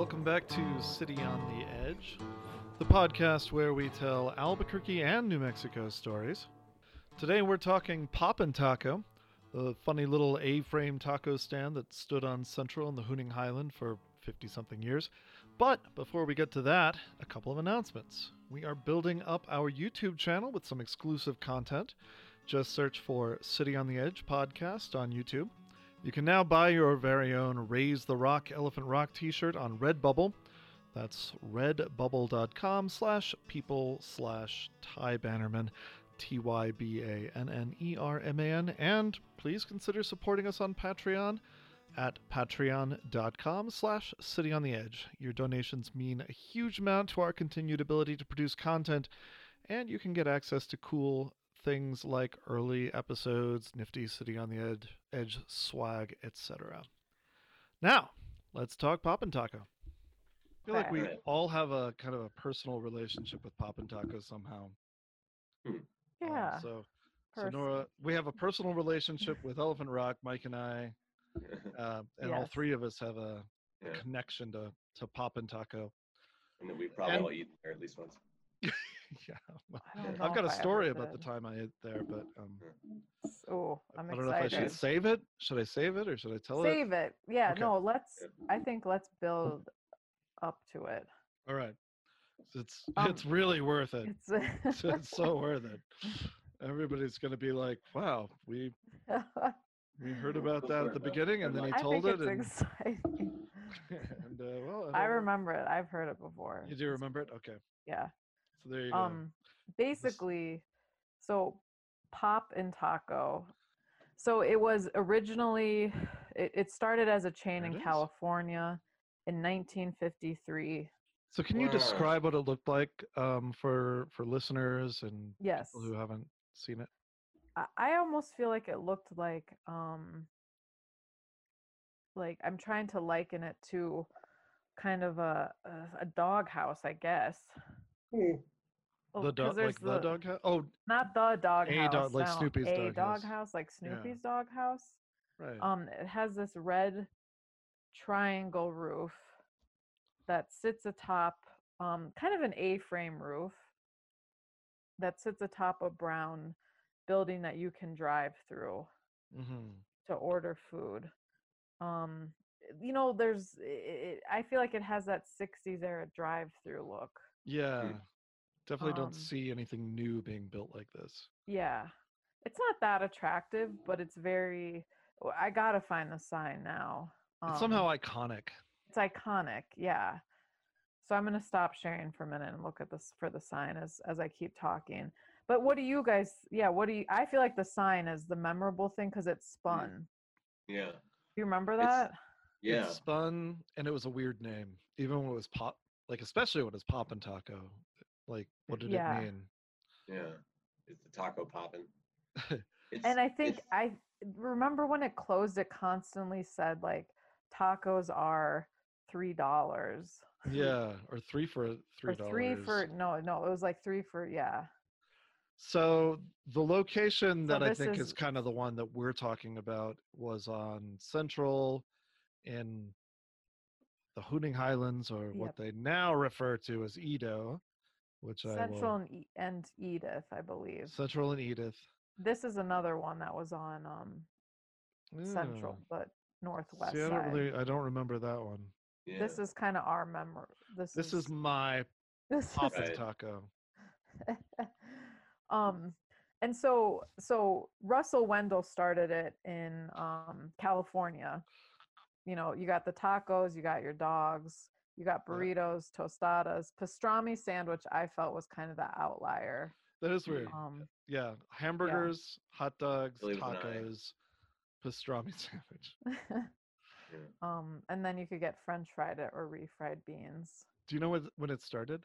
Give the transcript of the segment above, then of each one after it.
Welcome back to City on the Edge, the podcast where we tell Albuquerque and New Mexico stories. Today we're talking Poppin' Taco, the funny little A frame taco stand that stood on Central in the Huning Highland for 50 something years. But before we get to that, a couple of announcements. We are building up our YouTube channel with some exclusive content. Just search for City on the Edge podcast on YouTube. You can now buy your very own Raise the Rock Elephant Rock t-shirt on Redbubble. That's redbubble.com slash people slash Ty Bannerman, T-Y-B-A-N-N-E-R-M-A-N. And please consider supporting us on Patreon at patreon.com slash city on the edge. Your donations mean a huge amount to our continued ability to produce content, and you can get access to cool things like early episodes, nifty City on the Edge, edge swag, etc. Now, let's talk Pop and Taco. I feel like we all have a kind of a personal relationship with Pop and Taco somehow. Um, Yeah. so, so Nora, we have a personal relationship with Elephant Rock, Mike and I, uh, and all three of us have a, a connection to to Pop and Taco. And then we probably And- all eat there at least once. yeah, well, I don't know I've got a I story about the time I ate there, but um, Oh, I'm I don't know if I should save it. Should I save it or should I tell it? Save it. Yeah, Okay. no, let's I think let's build up to it. All right. It's Um, it's really worth it. It's It's, it's so worth it. Everybody's gonna be like, "Wow, we we heard about that at the beginning, and then he I told it." it's And, exciting. and uh, well, I know. remember it. I've heard it before. You do remember it? Okay. Yeah. So there you go. Um basically so pop and taco. So it was originally it, it started as a chain There in. California in 1953. So can you Wow. describe what it looked like um, for for listeners and Yes. people who haven't seen it? I, I almost feel like it looked like um like I'm trying to liken it to kind of a a, a dog house, I guess. Oh, the 'cause dog, like the, dog house. Oh, not the dog A house, dog- like no, Snoopy's a dog dog house. house, like Yeah. Snoopy's dog house. right. Um, it has this red triangle roof that sits atop, um, kind of an A-frame roof that sits atop a brown building that you can drive through hmm to order food. Um, you know, there's, i it, I feel like it has that 60s era drive-through look. Yeah. Definitely don't Um, see anything new being built like this. Yeah. It's not that attractive, but it's very, I gotta find the sign now. It's Um, somehow iconic. it's iconic yeah so i'm going to stop sharing for a minute and look at this for the sign as as i keep talking but what do you guys yeah what do you i feel like the sign is the memorable thing because it's spun Yeah. do you remember It's- that Yeah. It spun, and it was a weird name, even when it was pop. Like especially when it's Poppin' Taco. Like, what did Yeah. it mean? Yeah. It's the taco popping. And i think it's- i remember when it closed it constantly said like tacos are three dollars yeah, or three for three or dollars. three for no no it was like three for yeah So the location So that I think is, is- kind of the one that we're talking about was on Central in the Huning Highlands, or what they now refer to as Edo, which central I and, E- and edith i believe Central and Edith. this is another one that was on um central but northwest See, I don't side. really, I don't remember that one. yeah. This is kind of our memory. This, This is my this Poppin' Right. Taco. um, and so so Russell Wendell started it in um California. You know, you got the tacos, you got your dogs, you got Yeah. burritos, tostadas, pastrami sandwich. I felt was kind of the outlier. That is weird. Um, Yeah, hamburgers, hot dogs, Believe it or not. tacos, pastrami sandwich. um, and then you could get French fried it or refried beans. Do you know when when it started?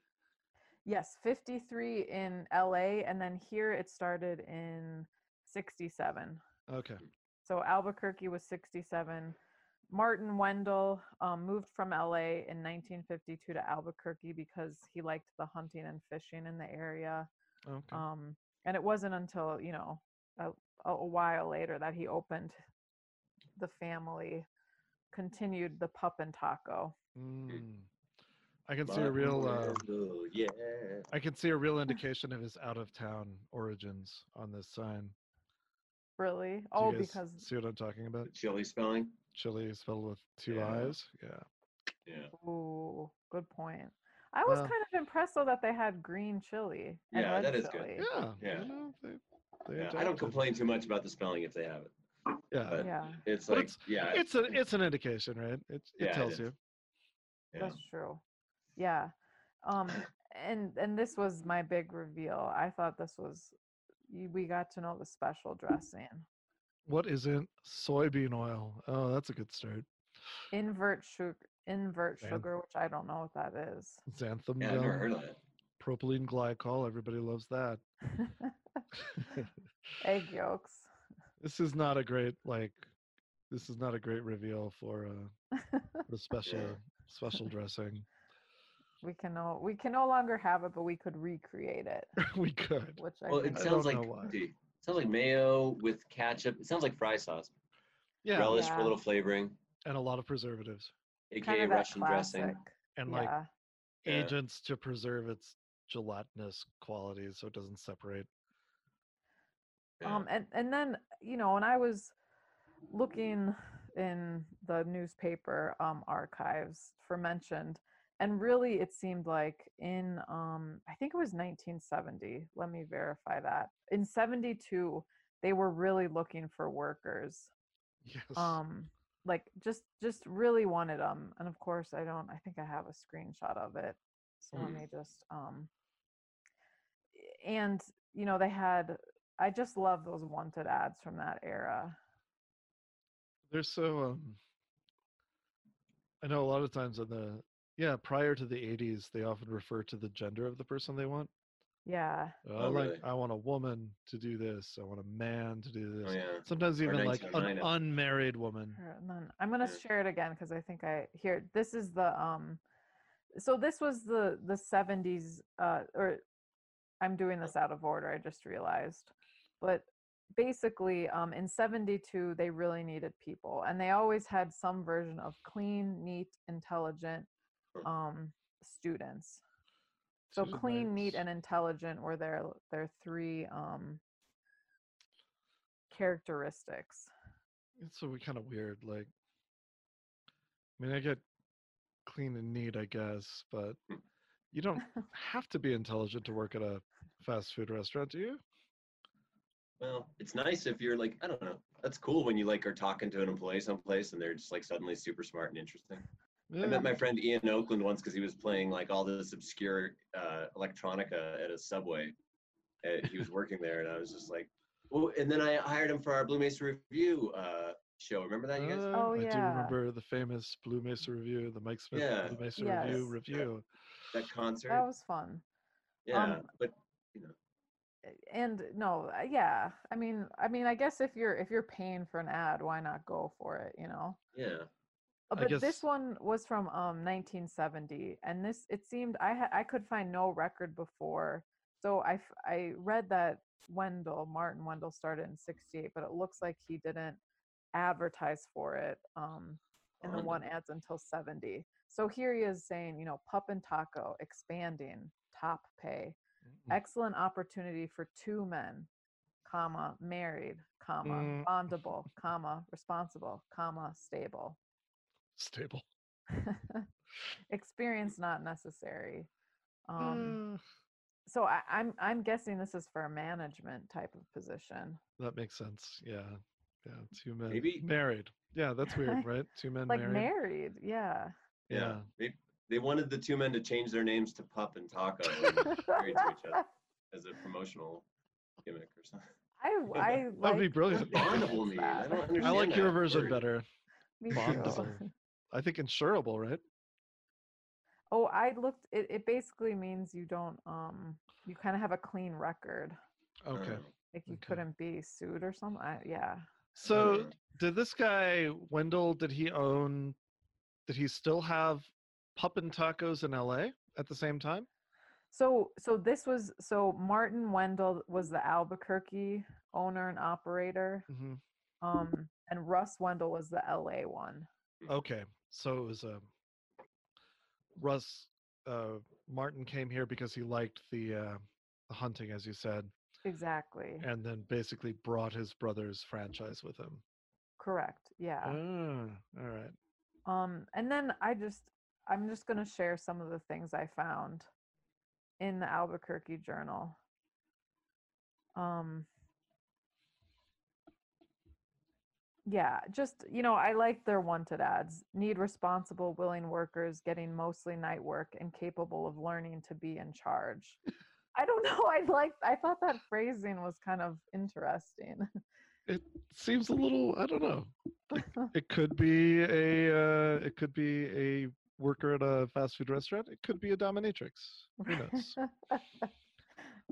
Yes, 53 in LA, and then here it started in 67. Okay. So Albuquerque was 67. Martin Wendell um, moved from LA in 1952 to Albuquerque because he liked the hunting and fishing in the area. Okay. Um, and it wasn't until, you know, a, a while later that he opened the family continued the pup and taco. Mm. I can see a real. Uh, yeah. I can see a real indication of his out of town origins on this sign. Really? Do Oh, you guys because see what I'm talking about? Chili spelling. Chili is spelled with two Yeah. eyes. Yeah. Yeah. ooh, good point. I was Well- kind of impressed though that they had green chili. And Yeah, red that is good. Yeah. Yeah. You know, they, they yeah. I don't complain too much about the spelling if they have it. Yeah. but- Yeah, It's like it's- yeah. it's a it's an indication, right? It it Yeah, tells is. you. yeah. that's true. Yeah. Um and and this was my big reveal. I thought this was we got to know the special dressing. What isn't soybean oil? Oh, that's a good start. Invert sugar invert Xanth- sugar, which I don't know what that is. Xanthan Yeah, I've never gum, heard of that. propylene glycol. Everybody loves that. Egg yolks. this is not a great like. This is not a great reveal for uh, the special Yeah. special dressing. we can no we can no longer have it, but we could recreate it, we could. which I Well, it sounds don't like know why. dude, it sounds like mayo with ketchup. It sounds like fry sauce. Yeah, Relish for a little flavoring, and a lot of preservatives kind aka of that Russian dressing. and like yeah. Yeah. agents to preserve its gelatinous qualities so it doesn't separate. Yeah. Um, and and then you know, when I was looking in the newspaper um, archives for mentioned, and really it seemed like in um, I think it was 1970. Let me verify that. In 72, they were really looking for workers. Yes. Um, like just just really wanted them, and of course I don't. I think I have a screenshot of it. So let Hmm. me just um. And you know they had I just love those wanted ads from that era. They're so um I know a lot of times in the yeah, prior to the 80s, they often refer to the gender of the person they want. Yeah. Uh, I Oh, like really? I want a woman to do this. I want a man to do this. Oh this. yeah. Sometimes Or even like an unmarried woman. I'm gonna Yeah. share it again because I think I here. This is the um. So this was the the 70s uh or I'm doing this out of order. I just realized, but basically um in 72 they really needed people and they always had some version of clean neat intelligent. Um students so Susan clean neat and intelligent were their their three um characteristics It's so kind of weird. Like, I mean, I get clean and neat, I guess, but Hmm. you don't have to be intelligent to work at a fast food restaurant, do you? Well, it's nice if you're like I don't know. That's cool when you like are talking to an employee someplace and they're just like suddenly super smart and interesting. I met my friend Ian Oakland once because he was playing like all this obscure uh, electronica at a subway. Uh, he was working there, and I was just like, "Well." And then I hired him for our Blue Mesa Review uh, show. Remember that, you guys? Uh, Oh, I do remember the famous Blue Mesa review, the Mike Smith Yeah. Blue Mesa Yes. review review. that concert. that was fun yeah, um, but you know, and no uh, yeah i mean i mean i guess if you're if you're paying for an ad why not go for it you know yeah. Uh, but guess- this one was from um 1970 and this it seemed i ha- i could find no record before so i f- i read that wendell martin wendell started in 68 but it looks like he didn't advertise for it um in the one ads until 70 so here he is saying you know pup and taco expanding top pay excellent opportunity for two men comma married comma Mm. bondable comma responsible comma stable Stable. experience not necessary um Uh, so I, i'm i'm guessing this is for a management type of position that makes sense. Yeah. Yeah. Two men Maybe- married. Yeah, that's weird, right? Two men like married. married yeah Yeah. Yeah. They they wanted the two men to change their names to Pup and Taco and married to each other as a promotional gimmick or something. i i That would be brilliant. Bondable mean. I don't I like your version better. Me too. Bondable. I think insurable, right? oh i looked it, it basically means you don't um you kind of have a clean record Okay. Like you Okay. couldn't be sued or something I, yeah So did this guy Wendell? Did he own? Did he still have Pup and Tacos in L.A. at the same time? So so this was so Martin Wendell was the Albuquerque owner and operator, hmm um, and Russ Wendell was the LA one. Okay, so it was um, Russ uh, Martin came here because he liked the uh, the hunting, as you said, Exactly. and then basically brought his brother's franchise with him. Correct. Yeah. Ah, all right. Um, and then I just, I'm just going to share some of the things I found in the Albuquerque Journal. Um, yeah, just, you know, I like their wanted ads. Need responsible, willing workers getting mostly night work and capable of learning to be in charge. I don't know. I like, I thought that phrasing was kind of interesting. It seems a little. I don't know. It could be a. Uh, it could be a worker at a fast food restaurant. It could be a dominatrix. Who knows?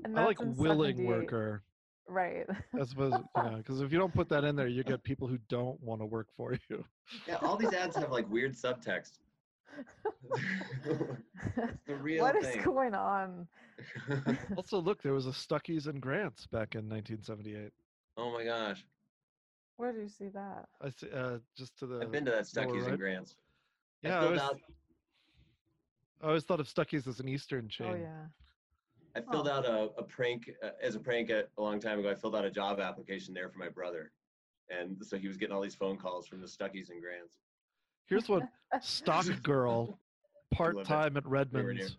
I like willing worker Right. as opposed, you know, because if you don't put that in there, you get people who don't want to work for you. Yeah, all these ads have like weird subtext. the real what is thing. going on? Also, look, there was a Stuckey's and Grants back in 1978. oh my gosh. Where do you see that? I see, uh, just to the. I've been to that lower Stuckey's right. and Grants. I Yeah, I filled always, out I always thought of Stuckey's as an Eastern chain. Oh yeah. I filled Oh. out a, a prank uh, as a prank a, a long time ago. I filled out a job application there for my brother, and so he was getting all these phone calls from the Stuckey's and Grants. Here's what stock girl, part time at Redmond's,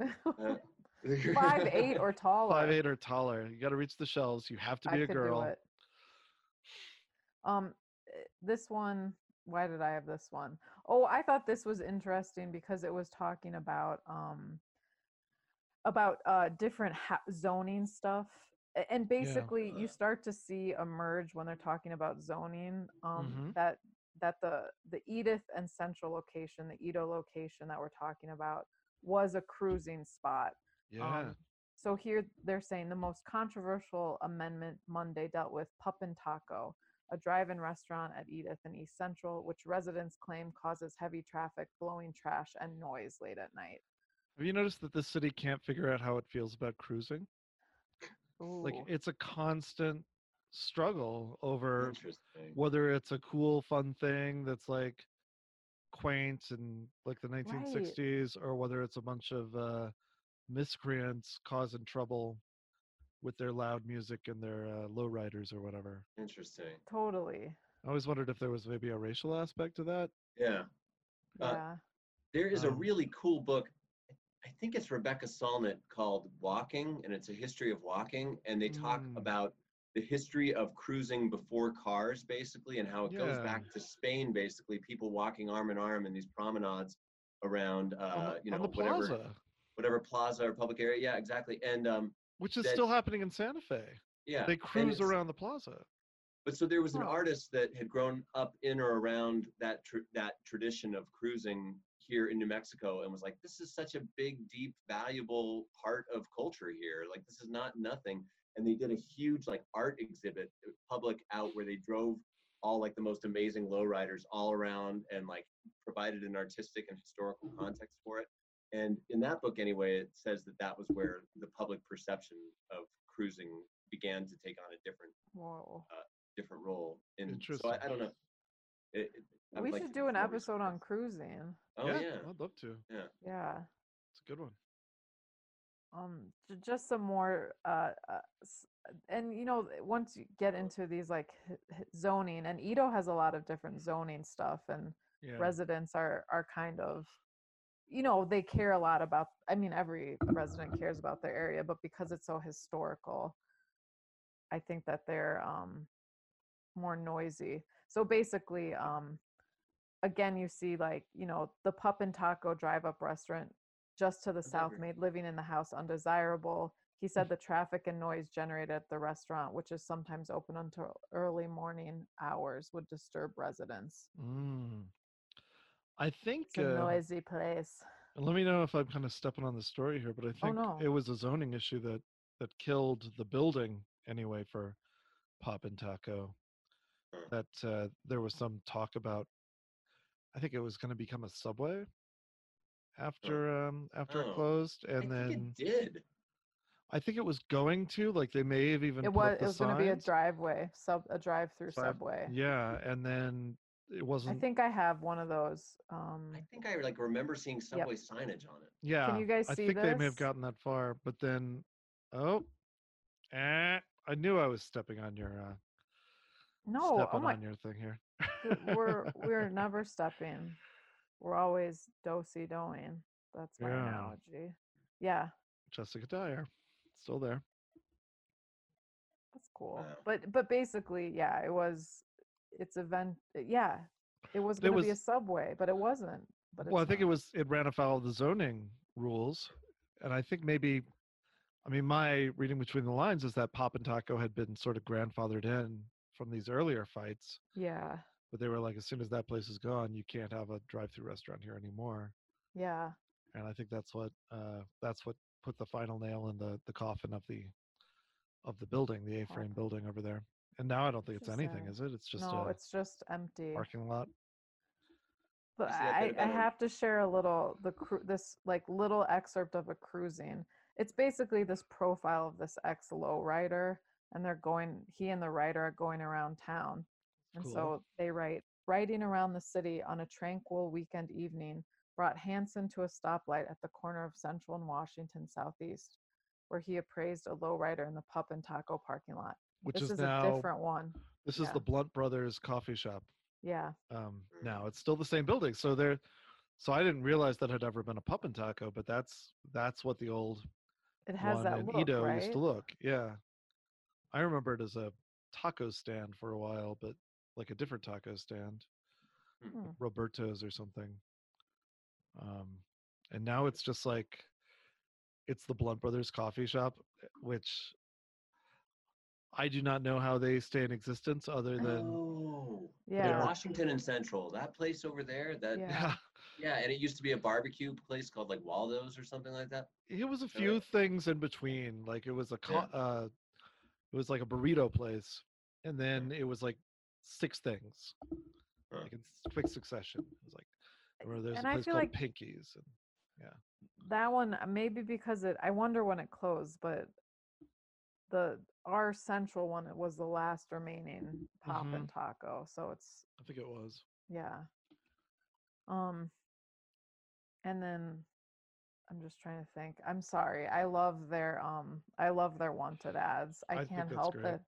Uh, Five eight or taller. five eight or taller. You got to reach the shelves. You have to be a girl. Um, this one. Why did I have this one? Oh, I thought this was interesting because it was talking about um about uh different ha- zoning stuff. And basically, you start to see emerge when they're talking about zoning um, Mhm. that that the the Edith and Central location, the Edo location that we're talking about, was a cruising spot. Yeah. Um, so here they're saying the most controversial amendment Monday dealt with Pup and Taco, a drive-in restaurant at Edith and East Central, which residents claim causes heavy traffic, blowing trash, and noise late at night. Have you noticed that this city can't figure out how it feels about cruising? Like it's a constant struggle over whether it's a cool, fun thing that's like quaint and like the 1960s, or whether it's a bunch of uh, miscreants causing trouble with their loud music and their uh, lowriders or whatever. Interesting. totally. I always wondered if there was maybe a racial aspect to that. Yeah. Uh, Yeah. There is a Um, really cool book. I think it's Rebecca Solnit called Walking, and it's a history of walking. And they talk Mm. about the history of cruising before cars, basically, and how it goes back to Spain, basically, people walking arm in arm in these promenades around, uh, the, you know, whatever, plaza, whatever plaza or public area. Yeah, exactly. And um, which is that- still happening in Santa Fe. yeah, They cruise around the plaza. But so there was an artist that had grown up in or around that tr- that tradition of cruising here in New Mexico and was like, this is such a big, deep, valuable part of culture here. Like this is not nothing. And they did a huge like art exhibit, uh, public out where they drove all like the most amazing lowriders all around and like provided an artistic and historical context for it. And in that book, anyway, it says that that was where the public perception of cruising began to take on a different Whoa. different role. And so I, I don't know. It, it- I We would like should do an episode on cruising. Oh yeah, yeah. I'd love to. Yeah. Yeah. It's a good one. um j- just some more uh, uh and you know once you get into these like h- h- zoning and Edo has a lot of different zoning stuff and Yeah. residents are are kind of you know they care a lot about i mean every resident cares about their area but because it's so historical i think that they're um more noisy so basically um again you see like you know the pup and taco drive up restaurant just to the south made living in the house undesirable he said the traffic and noise generated at the restaurant which is sometimes open until early morning hours would disturb residents Mm. I think. it's a uh, noisy place let me know if I'm kind of stepping on the story here, but I think no. it was a zoning issue that that killed the building anyway for Pop and Taco. That uh, there was some talk about. I think it was going to become a subway after um after Oh. it closed, I and think then it did. I think it was going to like they may have even it put was it was going to be a driveway sub a drive through Sub- subway Yeah, and then it wasn't. I think I have one of those. Um, I think I like remember seeing subway signage on it. yeah, can you guys I see I think they may have gotten that far, but then, oh, eh, I knew I was stepping on your uh, no, stepping oh my, on your thing here. we're we're never stepping. We're always dosey doing. That's my Yeah. analogy. Yeah, Jessica Dyer, still there. that's cool. Wow. But but basically, yeah, it was. It's event. Yeah, it was going to be a subway, but it wasn't. But well, I think it was it ran afoul of the zoning rules, and I think maybe, I mean, my reading between the lines is that Pop and Taco had been sort of grandfathered in from these earlier fights, Yeah, but they were like, as soon as that place is gone, you can't have a drive-through restaurant here anymore. yeah, And I think that's what uh, that's what put the final nail in the the coffin of the of the building, the A-frame building over there. And now I don't think it's Just anything, sad. is it? It's just no, a it's just empty. parking lot. But I, I have to share a little the cru- this like little excerpt of a cruising. It's basically this profile of this ex low rider, and they're going. He and the writer are going around town, and Cool. so they write riding around the city on a tranquil weekend evening brought Hanson to a stoplight at the corner of Central and Washington Southeast, where he appraised a low rider in the Pup and Taco parking lot. Which this is, is now a different one. this is yeah. the Blunt Brothers coffee shop. Yeah. um Mm. now it's still the same building so there so i didn't realize that had ever been a pup and taco but that's that's what the old It has one that in look, Edo right? used to look yeah i remember it as a taco stand for a while but like a different taco stand Hmm. roberto's or something um and now it's just like it's the blunt brothers coffee shop eh, which i do not know how they stay in existence other than Oh, Yeah. Washington and Central, that place over there. That yeah. Yeah. yeah and it used to be a barbecue place called like Waldo's or something like that. it was a few it- things in between like it was a co- Yeah. uh it was like a burrito place and then it was like six things like in quick succession. It was like I remember there's and a place called like- pinkies and yeah, that one uh, maybe because it i wonder when it closed but the our central one it was the last remaining pop Mm-hmm. and taco so it's i think it was. Yeah. Um and then i'm just trying to think. I'm sorry i love their um i love their wanted ads. I, I can't help great. it.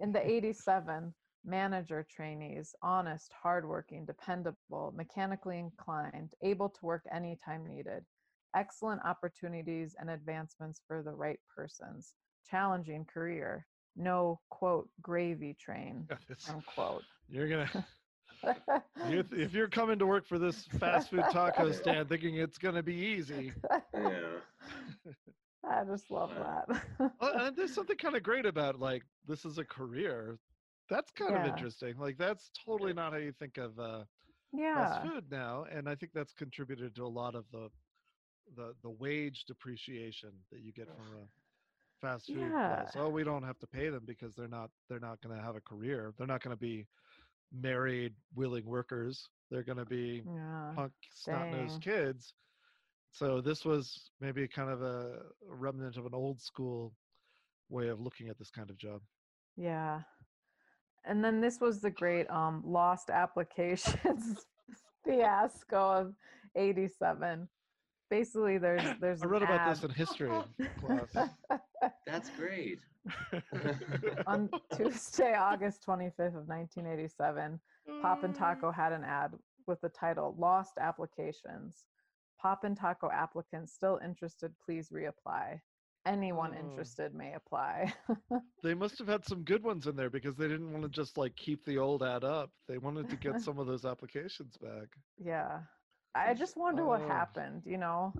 In the 87 manager trainees honest hardworking dependable mechanically inclined able to work anytime needed excellent opportunities and advancements for the right persons challenging career no quote gravy train unquote. You're gonna if you're coming to work for this fast food taco stand thinking it's gonna be easy. Yeah. i just love that. well, and there's something kind of great about like this is a career. That's kind of interesting like that's totally not how you think of uh yeah. fast food now and i think that's contributed to a lot of the the the wage depreciation that you get from a fast food Yeah. place oh we don't have to pay them because they're not they're not going to have a career. They're not going to be married willing workers they're going to be yeah punk snot-nosed kids so this was maybe kind of a a remnant of an old school way of looking at this kind of job Yeah. And then this was the great um lost applications fiasco of 87. Basically there's there's i an read about ad this in history class That's great. on Tuesday, August 25th of 1987. Pop and mm. Taco had an ad with the title Lost Applications. Pop and Taco applicants still interested, please reapply. Anyone Oh. interested may apply. They must have had some good ones in there because they didn't want to just like keep the old ad up. They wanted to get some of those applications back. yeah. I just wonder what Oh. happened, you know?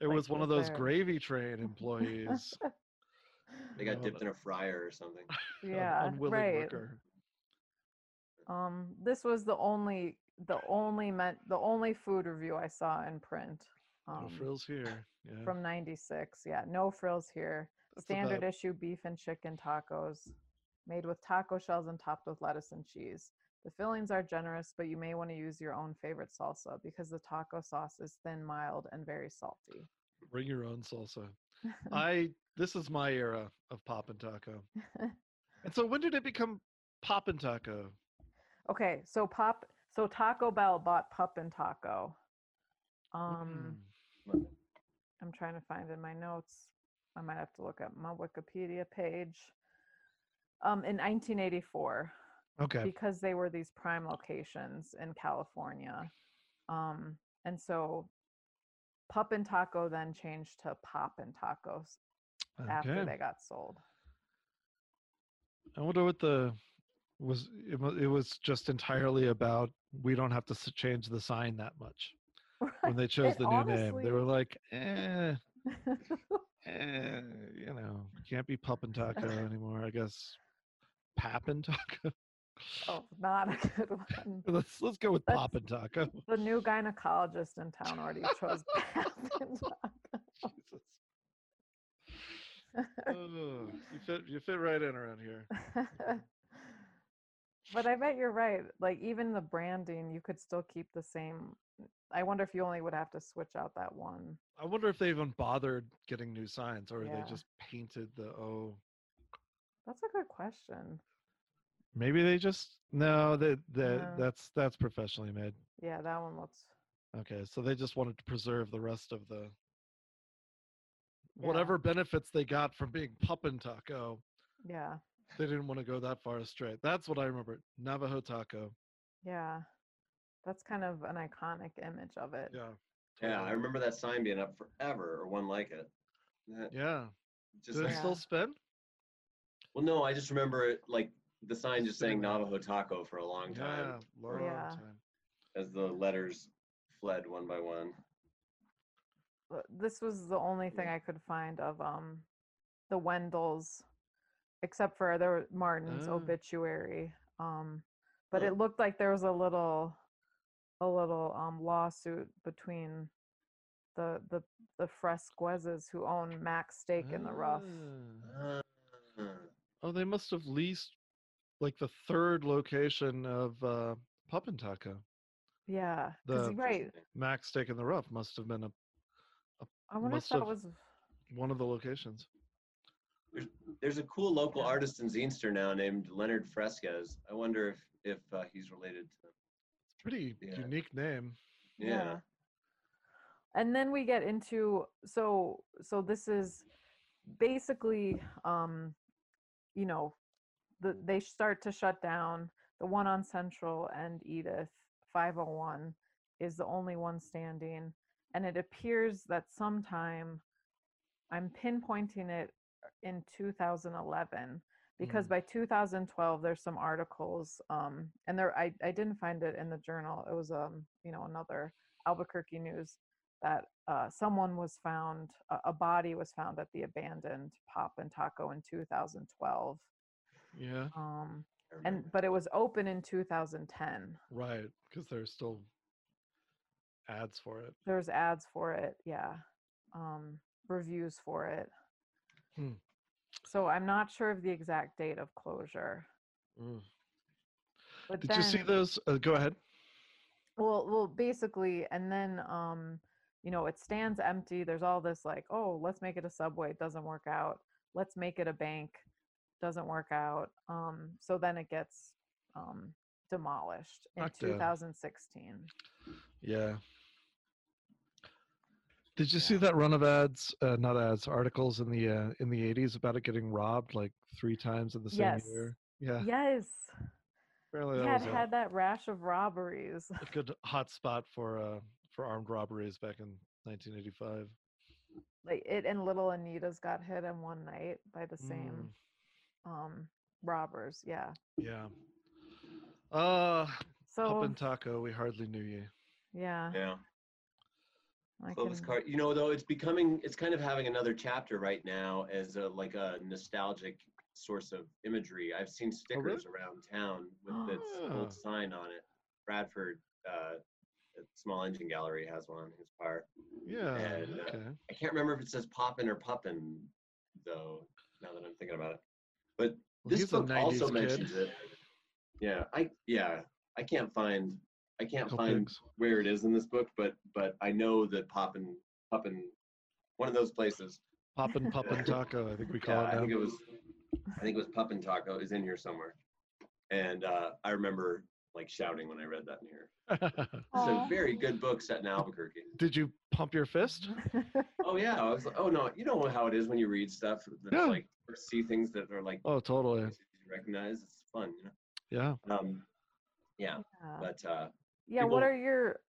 It Like, was one of those there- gravy train employees. They got Oh, dipped in a fryer or something. Yeah, unwilling right. worker. Um, this was the only the only meant the only food review I saw in print. No Um, frills here. Yeah. from 96 yeah no frills here That's standard about- issue beef and chicken tacos made with taco shells and topped with lettuce and cheese the fillings are generous but you may want to use your own favorite salsa because the taco sauce is thin mild and very salty Bring your own salsa. I this is my era of Pop and Taco. And so when did it become Pop and Taco? Okay, so Pop, so Taco Bell bought Pup and Taco. Um, Mm. I'm trying to find in my notes. I might have to look at my Wikipedia page. Um, in 1984, Okay. because they were these prime locations in California. Um, and so Pup and Taco then changed to Pop and Tacos after they got sold. I wonder what the was. It, it was just entirely about we don't have to change the sign that much. When they chose It the new name, they were like, eh, eh, you know, can't be Pup and Taco anymore. I guess Pap and Taco. Oh, not a good one. let's let's go with That's- Pop and Taco. The new gynecologist in town already chose Pop and Taco. Jesus. Oh, you fit you fit right in around here. but I bet you're right. Like even the branding, you could still keep the same. I wonder if you only would have to switch out that one. I wonder if they even bothered getting new signs, or Yeah. they just painted the O. That's a good question. Maybe they just no. That that No. that's that's professionally made. Yeah, that one looks. Okay, so they just wanted to preserve the rest of the Yeah. whatever benefits they got from being Pup and Taco. Yeah, They didn't want to go that far astray. That's what I remember. Navajo Taco. yeah. That's kind of an iconic image of it. Yeah. Yeah, I remember that sign being up forever, or one like it. That- Yeah. Just Did it like, Yeah. still spin? well, no, I just remember it like the sign just saying Navajo Taco for a long time Yeah, long Yeah. time. as the letters fled one by one. This was the only thing I could find of um the Wendells, except for there were Martin's Ah. obituary. Um, but Huh. it looked like there was a little a little um lawsuit between the the the Fresquezes who own Mac's Steak in the Rough. Ah. Ah. Oh, they must have leased like the third location of uh, Pup and Taco. Yeah, 'cause The- right. Mac's Steak in the Rough must have been a, I wonder if must that was one of the locations. There's a cool local Yeah. artist in Zenster now named Leonard Fresquez. I wonder if if uh, he's related to. Them. Pretty Yeah. unique name. Yeah. and then we get into so so this is basically um you know the they start to shut down the one on central and edith 501 is the only one standing and it appears that sometime i'm pinpointing it in 2011 because Mm. by 2012 there's some articles um and there I, I didn't find it in the journal it was um you know another albuquerque news that uh, someone was found a, a body was found at the abandoned pop and taco in 2012 Yeah, um and but it was open in 2010 right. Because there's still ads for it. there's ads for it yeah um reviews for it Hmm. so i'm not sure of the exact date of closure Mm. but Did you see those? Uh, go ahead. well well basically and then um you know it stands empty there's all this like oh let's make it a subway it doesn't work out let's make it a bank doesn't work out um so then it gets um demolished in Knocked down. 2016 Yeah. Did you see Yeah. that run of ads? Uh, not ads, articles in the uh, in the '80s about it getting robbed like three times in the same Yes. year. Yeah. yes Apparently that was a, had that rash of robberies a good hot spot for uh, for armed robberies back in 1985. like it and little anita's got hit in one night by the same um robbers yeah yeah. Uh, so Pup and Taco, we hardly knew you. yeah Yeah. I Clovis can- Car. You know, though, it's becoming, it's kind of having another chapter right now as a like a nostalgic source of imagery. I've seen Oh, really? stickers around town with its Ah. old sign on it. Bradford, uh, Small Engine Gallery has one on his part. Yeah. And, uh, okay. I can't remember if it says poppin' or puppin, though. Now that I'm thinking about it, but Well, this book also kid. mentions it. Yeah, I yeah, I can't find I can't find where it is in this book, but but I know that Poppin Poppin one of those places. Poppin' Poppin Taco, I think we call Yeah, I it think it was I think it was Poppin Taco is in here somewhere. And uh, I remember like shouting when I read that in here. It's Aw. a very good book set in Albuquerque. Did you pump your fist? Oh yeah, I was like, oh no, you know how it is when you read stuff that's Yeah. like or see things that are like Oh, totally. you recognize. It's fun, you know. Yeah. Um, yeah, Yeah. but uh, yeah. What are your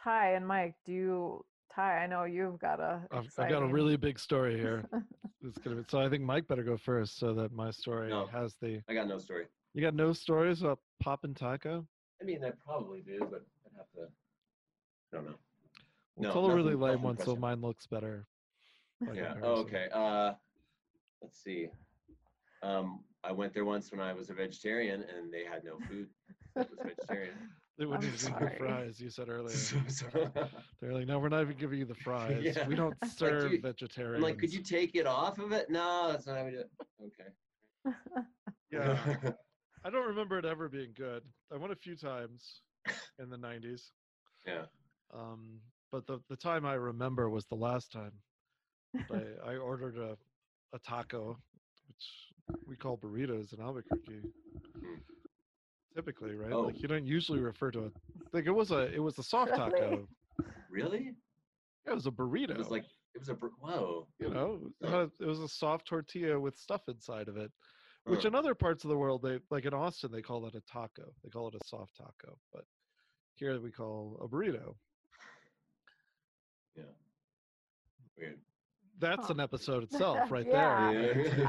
Ty and Mike? Do you Ty? I know you've got a. I've, I've got a really big story here. It's gonna be, so I think Mike better go first so that my story No. has the. I got no story. You got no stories about Pop and Taco? I mean, I probably do, but I'd have to. I don't know. Well, No, tell a really lame nothing one so mine looks better. Yeah. Oh, okay. Uh, let's see. Um, I went there once when I was a vegetarian, and they had no food. That was vegetarian. They wouldn't I'm even give sorry. fries. You said earlier. So- so- They're like, no, we're not even giving you the fries. Yeah. We don't Like, serve you- vegetarians. I'm like, could you take it off of it? No, that's not how we do it. Okay. Yeah. I don't remember it ever being good. I went a few times in the 90s. yeah. Um, but the, the time I remember was the last time. I, I ordered a, a taco, which we call burritos in Albuquerque. Hmm. Typically, right? Oh. Like you don't usually refer to it. Like it was a it was a soft taco. Really? Yeah, it was a burrito. It was like it was a whoa. you know, it was a soft tortilla with stuff inside of it. Which in other parts of the world, they like in Austin, they call it a taco. They call it a soft taco, but here we call a burrito. Yeah weird. That's Huh. an episode itself, right Yeah. there. Yeah. Yeah.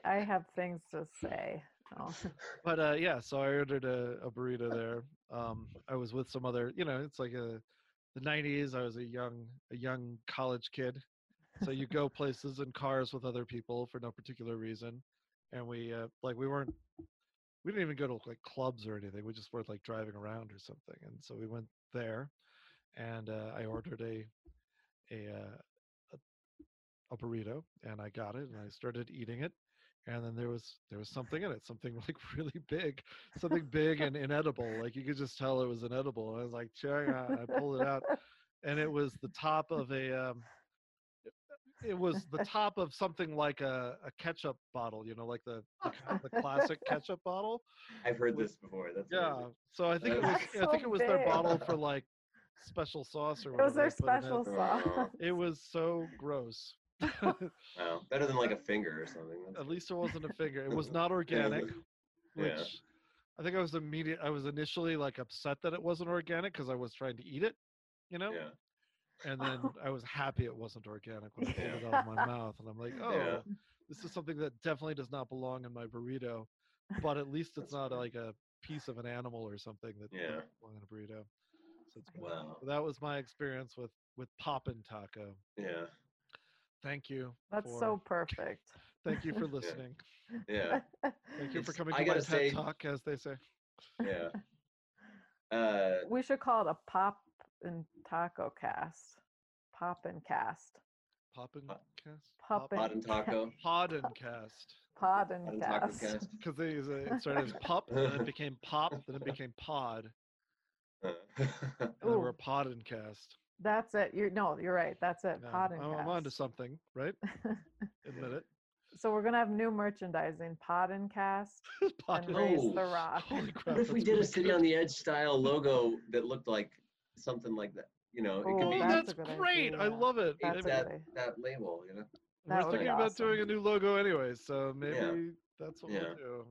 I, I I have things to say. Oh. But uh, yeah, so I ordered a, a burrito there. Um, I was with some other, you know, it's like a the '90s. I was a young a young college kid, so you go places in cars with other people for no particular reason, and we uh, like we weren't we didn't even go to like clubs or anything. We just were like driving around or something, and so we went there, and uh, I ordered a a, uh, a a burrito, and I got it, and I started eating it, and then there was there was something in it, something like really big, something big and inedible. Like you could just tell it was inedible. And I was like chewing on I pulled it out, and it was the top of a. Um, it was the top of something like a, a ketchup bottle, you know, like the the, the classic ketchup bottle. I've heard with- this before. That's Yeah. amazing. So I think it was That's I think it was their bottle for like special sauce or It was whatever. their in it. special sauce. It was so gross. Wow. Better than like a finger or something. That's At least it wasn't a finger. It was not organic, which Yeah. I think I was immediate. I was initially like upset that it wasn't organic because I was trying to eat it, you know. Yeah. And then I was happy it wasn't organic when I pulled it out of my mouth, and I'm like, oh, Yeah. this is something that definitely does not belong in my burrito. But at least it's not like a piece of an animal or something that Yeah. doesn't in a burrito. So it's. Wow. So that was my experience with with Poppin' Taco. Yeah. Thank you. That's for, so perfect. Thank you for listening. Yeah. Thank you for It's- coming I to my gotta TED talk, as they say. Yeah. Uh, we should call it a pop and taco cast. Pop and cast. Poppin' Pop- cast. Pop Pod and taco. Pod and cast. Pod Pod and and cast. cast. Because it it started as pup, then it became pop, then it became pod, and then we're a pod and cast. That's it. You're no, you're right. That's it. Yeah, Pod and I'm, cast. I'm onto something, right? Admit it. so we're gonna have new merchandising. Pod and cast pod and and raise Oh, the rock. Crap! what if we that's did a really city good. on the edge style logo that looked like something like that? You know, it Oh, could Oh, be that's that's, a good great! I idea. love it. That's it's a Maybe- that, that label, you know? That we're would be thinking about doing a new logo anyway, so maybe Yeah. that's what Yeah. we'll do.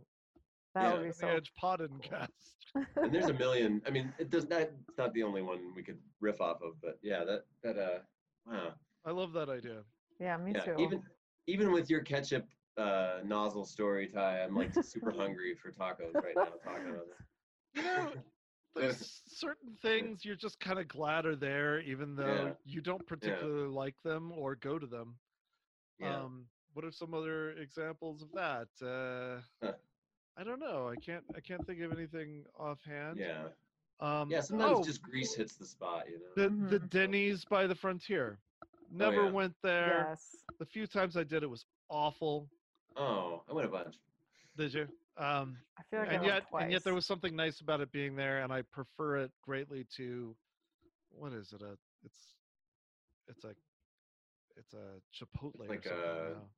That Yeah. would be On so. the edge pod and cool. cast. And there's a million. I mean, it does not. It's not the only one we could riff off of, but yeah, that that uh, wow, I love that idea. yeah, me yeah. too. Even even with your ketchup uh, nozzle story, Ty, I'm like super hungry for tacos right now. Talking about it. You know, there's certain things you're just kind of glad are there, even though Yeah. you don't particularly like them or go to them. Yeah. Um, what are some other examples of that? Uh, Huh. I don't know. I can't. I can't think of anything offhand. yeah. Um, Yeah. Sometimes oh, just grease hits the spot, you know. the the Mhm. Denny's by the frontier. Never yeah. went there. yes. The few times I did, it was awful. Oh, I went a bunch. Did you? Um, I feel like and went yet, twice. and yet there was something nice about it being there, and I prefer it greatly to, what is it? A it's, it's a, it's a Chipotle like or something. a- now.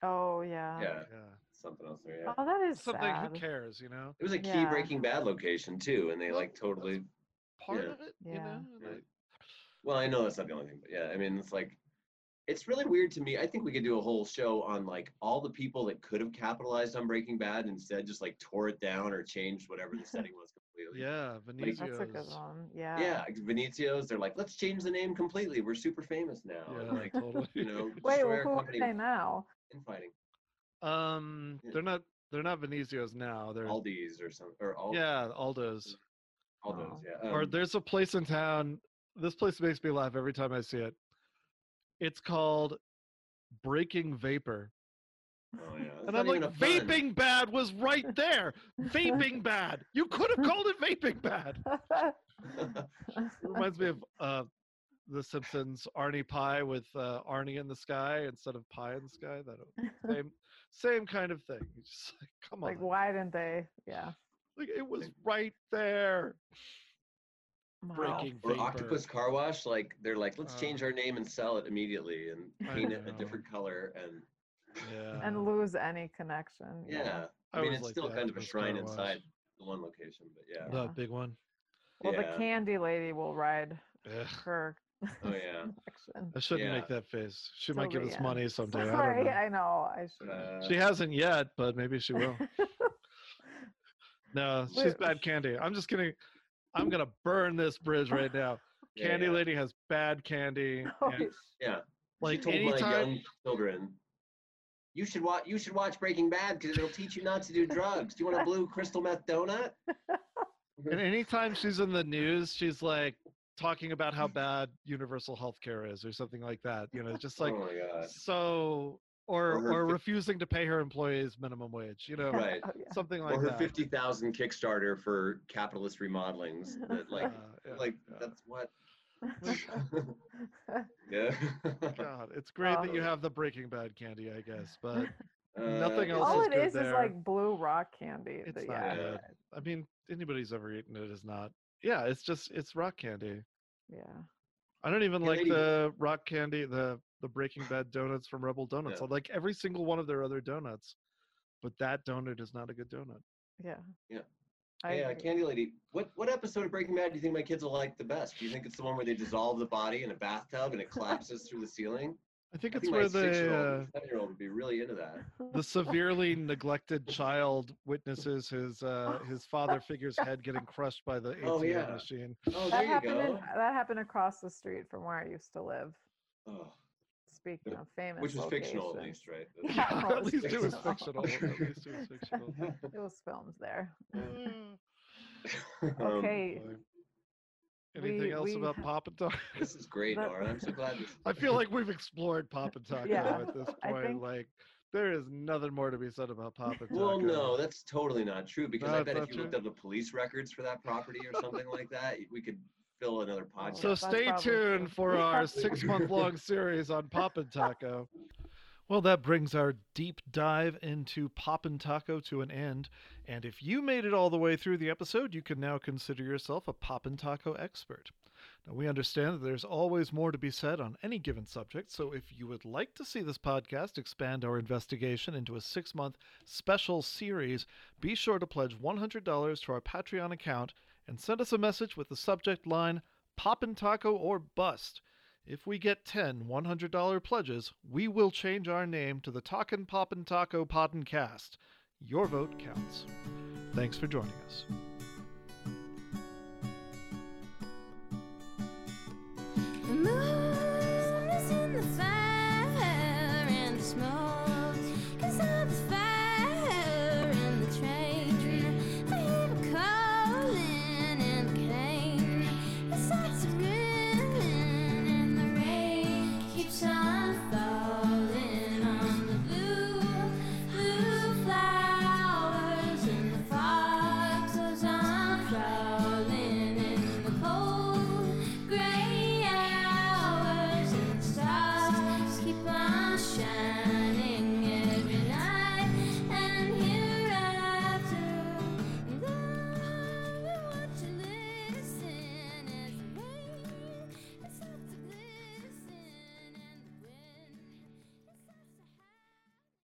Oh yeah. Yeah. Yeah. something else there. Yeah. Oh, that is Something sad. who cares, you know? It was a key Yeah. Breaking Bad location too, and they like totally. Part Yeah. of it, you Yeah. know? Yeah. I- Well, I know that's not the only thing, but yeah, I mean, it's like, it's really weird to me. I think we could do a whole show on like all the people that could have capitalized on Breaking Bad and instead just like tore it down or changed whatever the setting was completely. yeah, That's a good one. Yeah. Yeah, like Venezia's, they're like, let's change the name completely. We're super famous now. Yeah, and like, totally. you know, Wait, destroy well, who are they now? infighting. Um, Yeah. they're not they're not Venezia's now. They're Aldi's or something, or all, yeah, Aldo's. all those, Oh. yeah. or um, there's a place in town. This place makes me laugh every time I see it. It's called Breaking Vapor. oh, yeah. And I'm like, a fun. vaping bad was right there. vaping bad. You could have called it vaping bad. It reminds me of uh, The Simpsons Arnie Pye with uh, Arnie in the sky instead of pie in the sky. That same same kind of thing. Just like, come on. like, why didn't they? Yeah. Like it was right there. Wow. Breaking or vapor. Octopus Car Wash, like they're like, let's Uh, change our name and sell it immediately and paint it a different color. And Yeah. And lose any connection. yeah, I I mean, it's liked still kind of a shrine inside the one location, but yeah. The Yeah. big one. Well, yeah. the candy lady will ride Ugh, her Oh yeah. I shouldn't make that face. She till might give us end. money someday. I Sorry, know. I know. I should. Uh, She hasn't yet, but maybe she will. No, she's bad candy. I'm just gonna I'm gonna burn this bridge right now. yeah, Candy yeah. Lady has bad candy. And, Yeah. like she told my young children, you should watch. You should watch Breaking Bad because it'll teach you not to do drugs. Do you want a blue crystal meth donut? and anytime she's in the news, she's like talking about how bad universal health care is or something like that. You know, just like oh so or Or or fi- refusing to pay her employees minimum wage, you know, Right. Oh, something like that. or her that. fifty thousand Kickstarter for capitalist remodelings. That like, Uh, yeah, like yeah. that's what. yeah. God, it's great that you have the Breaking Bad candy, I guess, but Uh, Nothing else All is it good is is like blue rock candy. It's but not yeah, good. I mean, anybody's ever eaten it is not. Yeah, it's just it's rock candy. yeah. I don't even Yeah, like the rock candy, the the Breaking Bad donuts from Rebel Donuts. Yeah. I like every single one of their other donuts, but that donut is not a good donut. Yeah. Yeah. I Hey, uh. Candy Lady, what what episode of Breaking Bad do you think my kids will like the best? Do you think it's the one where they dissolve the body in a bathtub and it collapses through the ceiling? I think I it's think where the six-year-old uh, seven-year-old would be really into that. the severely neglected child witnesses his uh, his father figure's head getting crushed by the ATM Oh, yeah. machine. Oh, that there you happened. go. In, that happened across the street from where I used to live. Oh, Speaking of famous, which was fictional at least, right? Yeah, well, At it's least it was fictional. fictional. At least it was fictional. It was filmed there. Um, Okay. Boy. Anything We- else we about ha- Pop and Taco? this is great, That- Nora. I'm so glad this. I feel like we've explored Pop and Taco Yeah, at this point. think- Like there is nothing more to be said about Pop and Taco. Well, no, that's totally not true because No, I bet if you true? looked up the police records for that property or something like that, we could fill another podcast. So stay tuned for our six month long series on Pop and Taco. Well, that brings our deep dive into Pop and Taco to an end. And if you made it all the way through the episode, you can now consider yourself a Pop and Taco expert. Now, we understand that there's always more to be said on any given subject, so if you would like to see this podcast expand our investigation into a six month special series, be sure to pledge $100 to our Patreon account and send us a message with the subject line Poppin' Taco or Bust. If we get 10 $100 pledges, we will change our name to the Talkin' Poppin' Taco Podden Cast. Your vote counts. Thanks for joining us.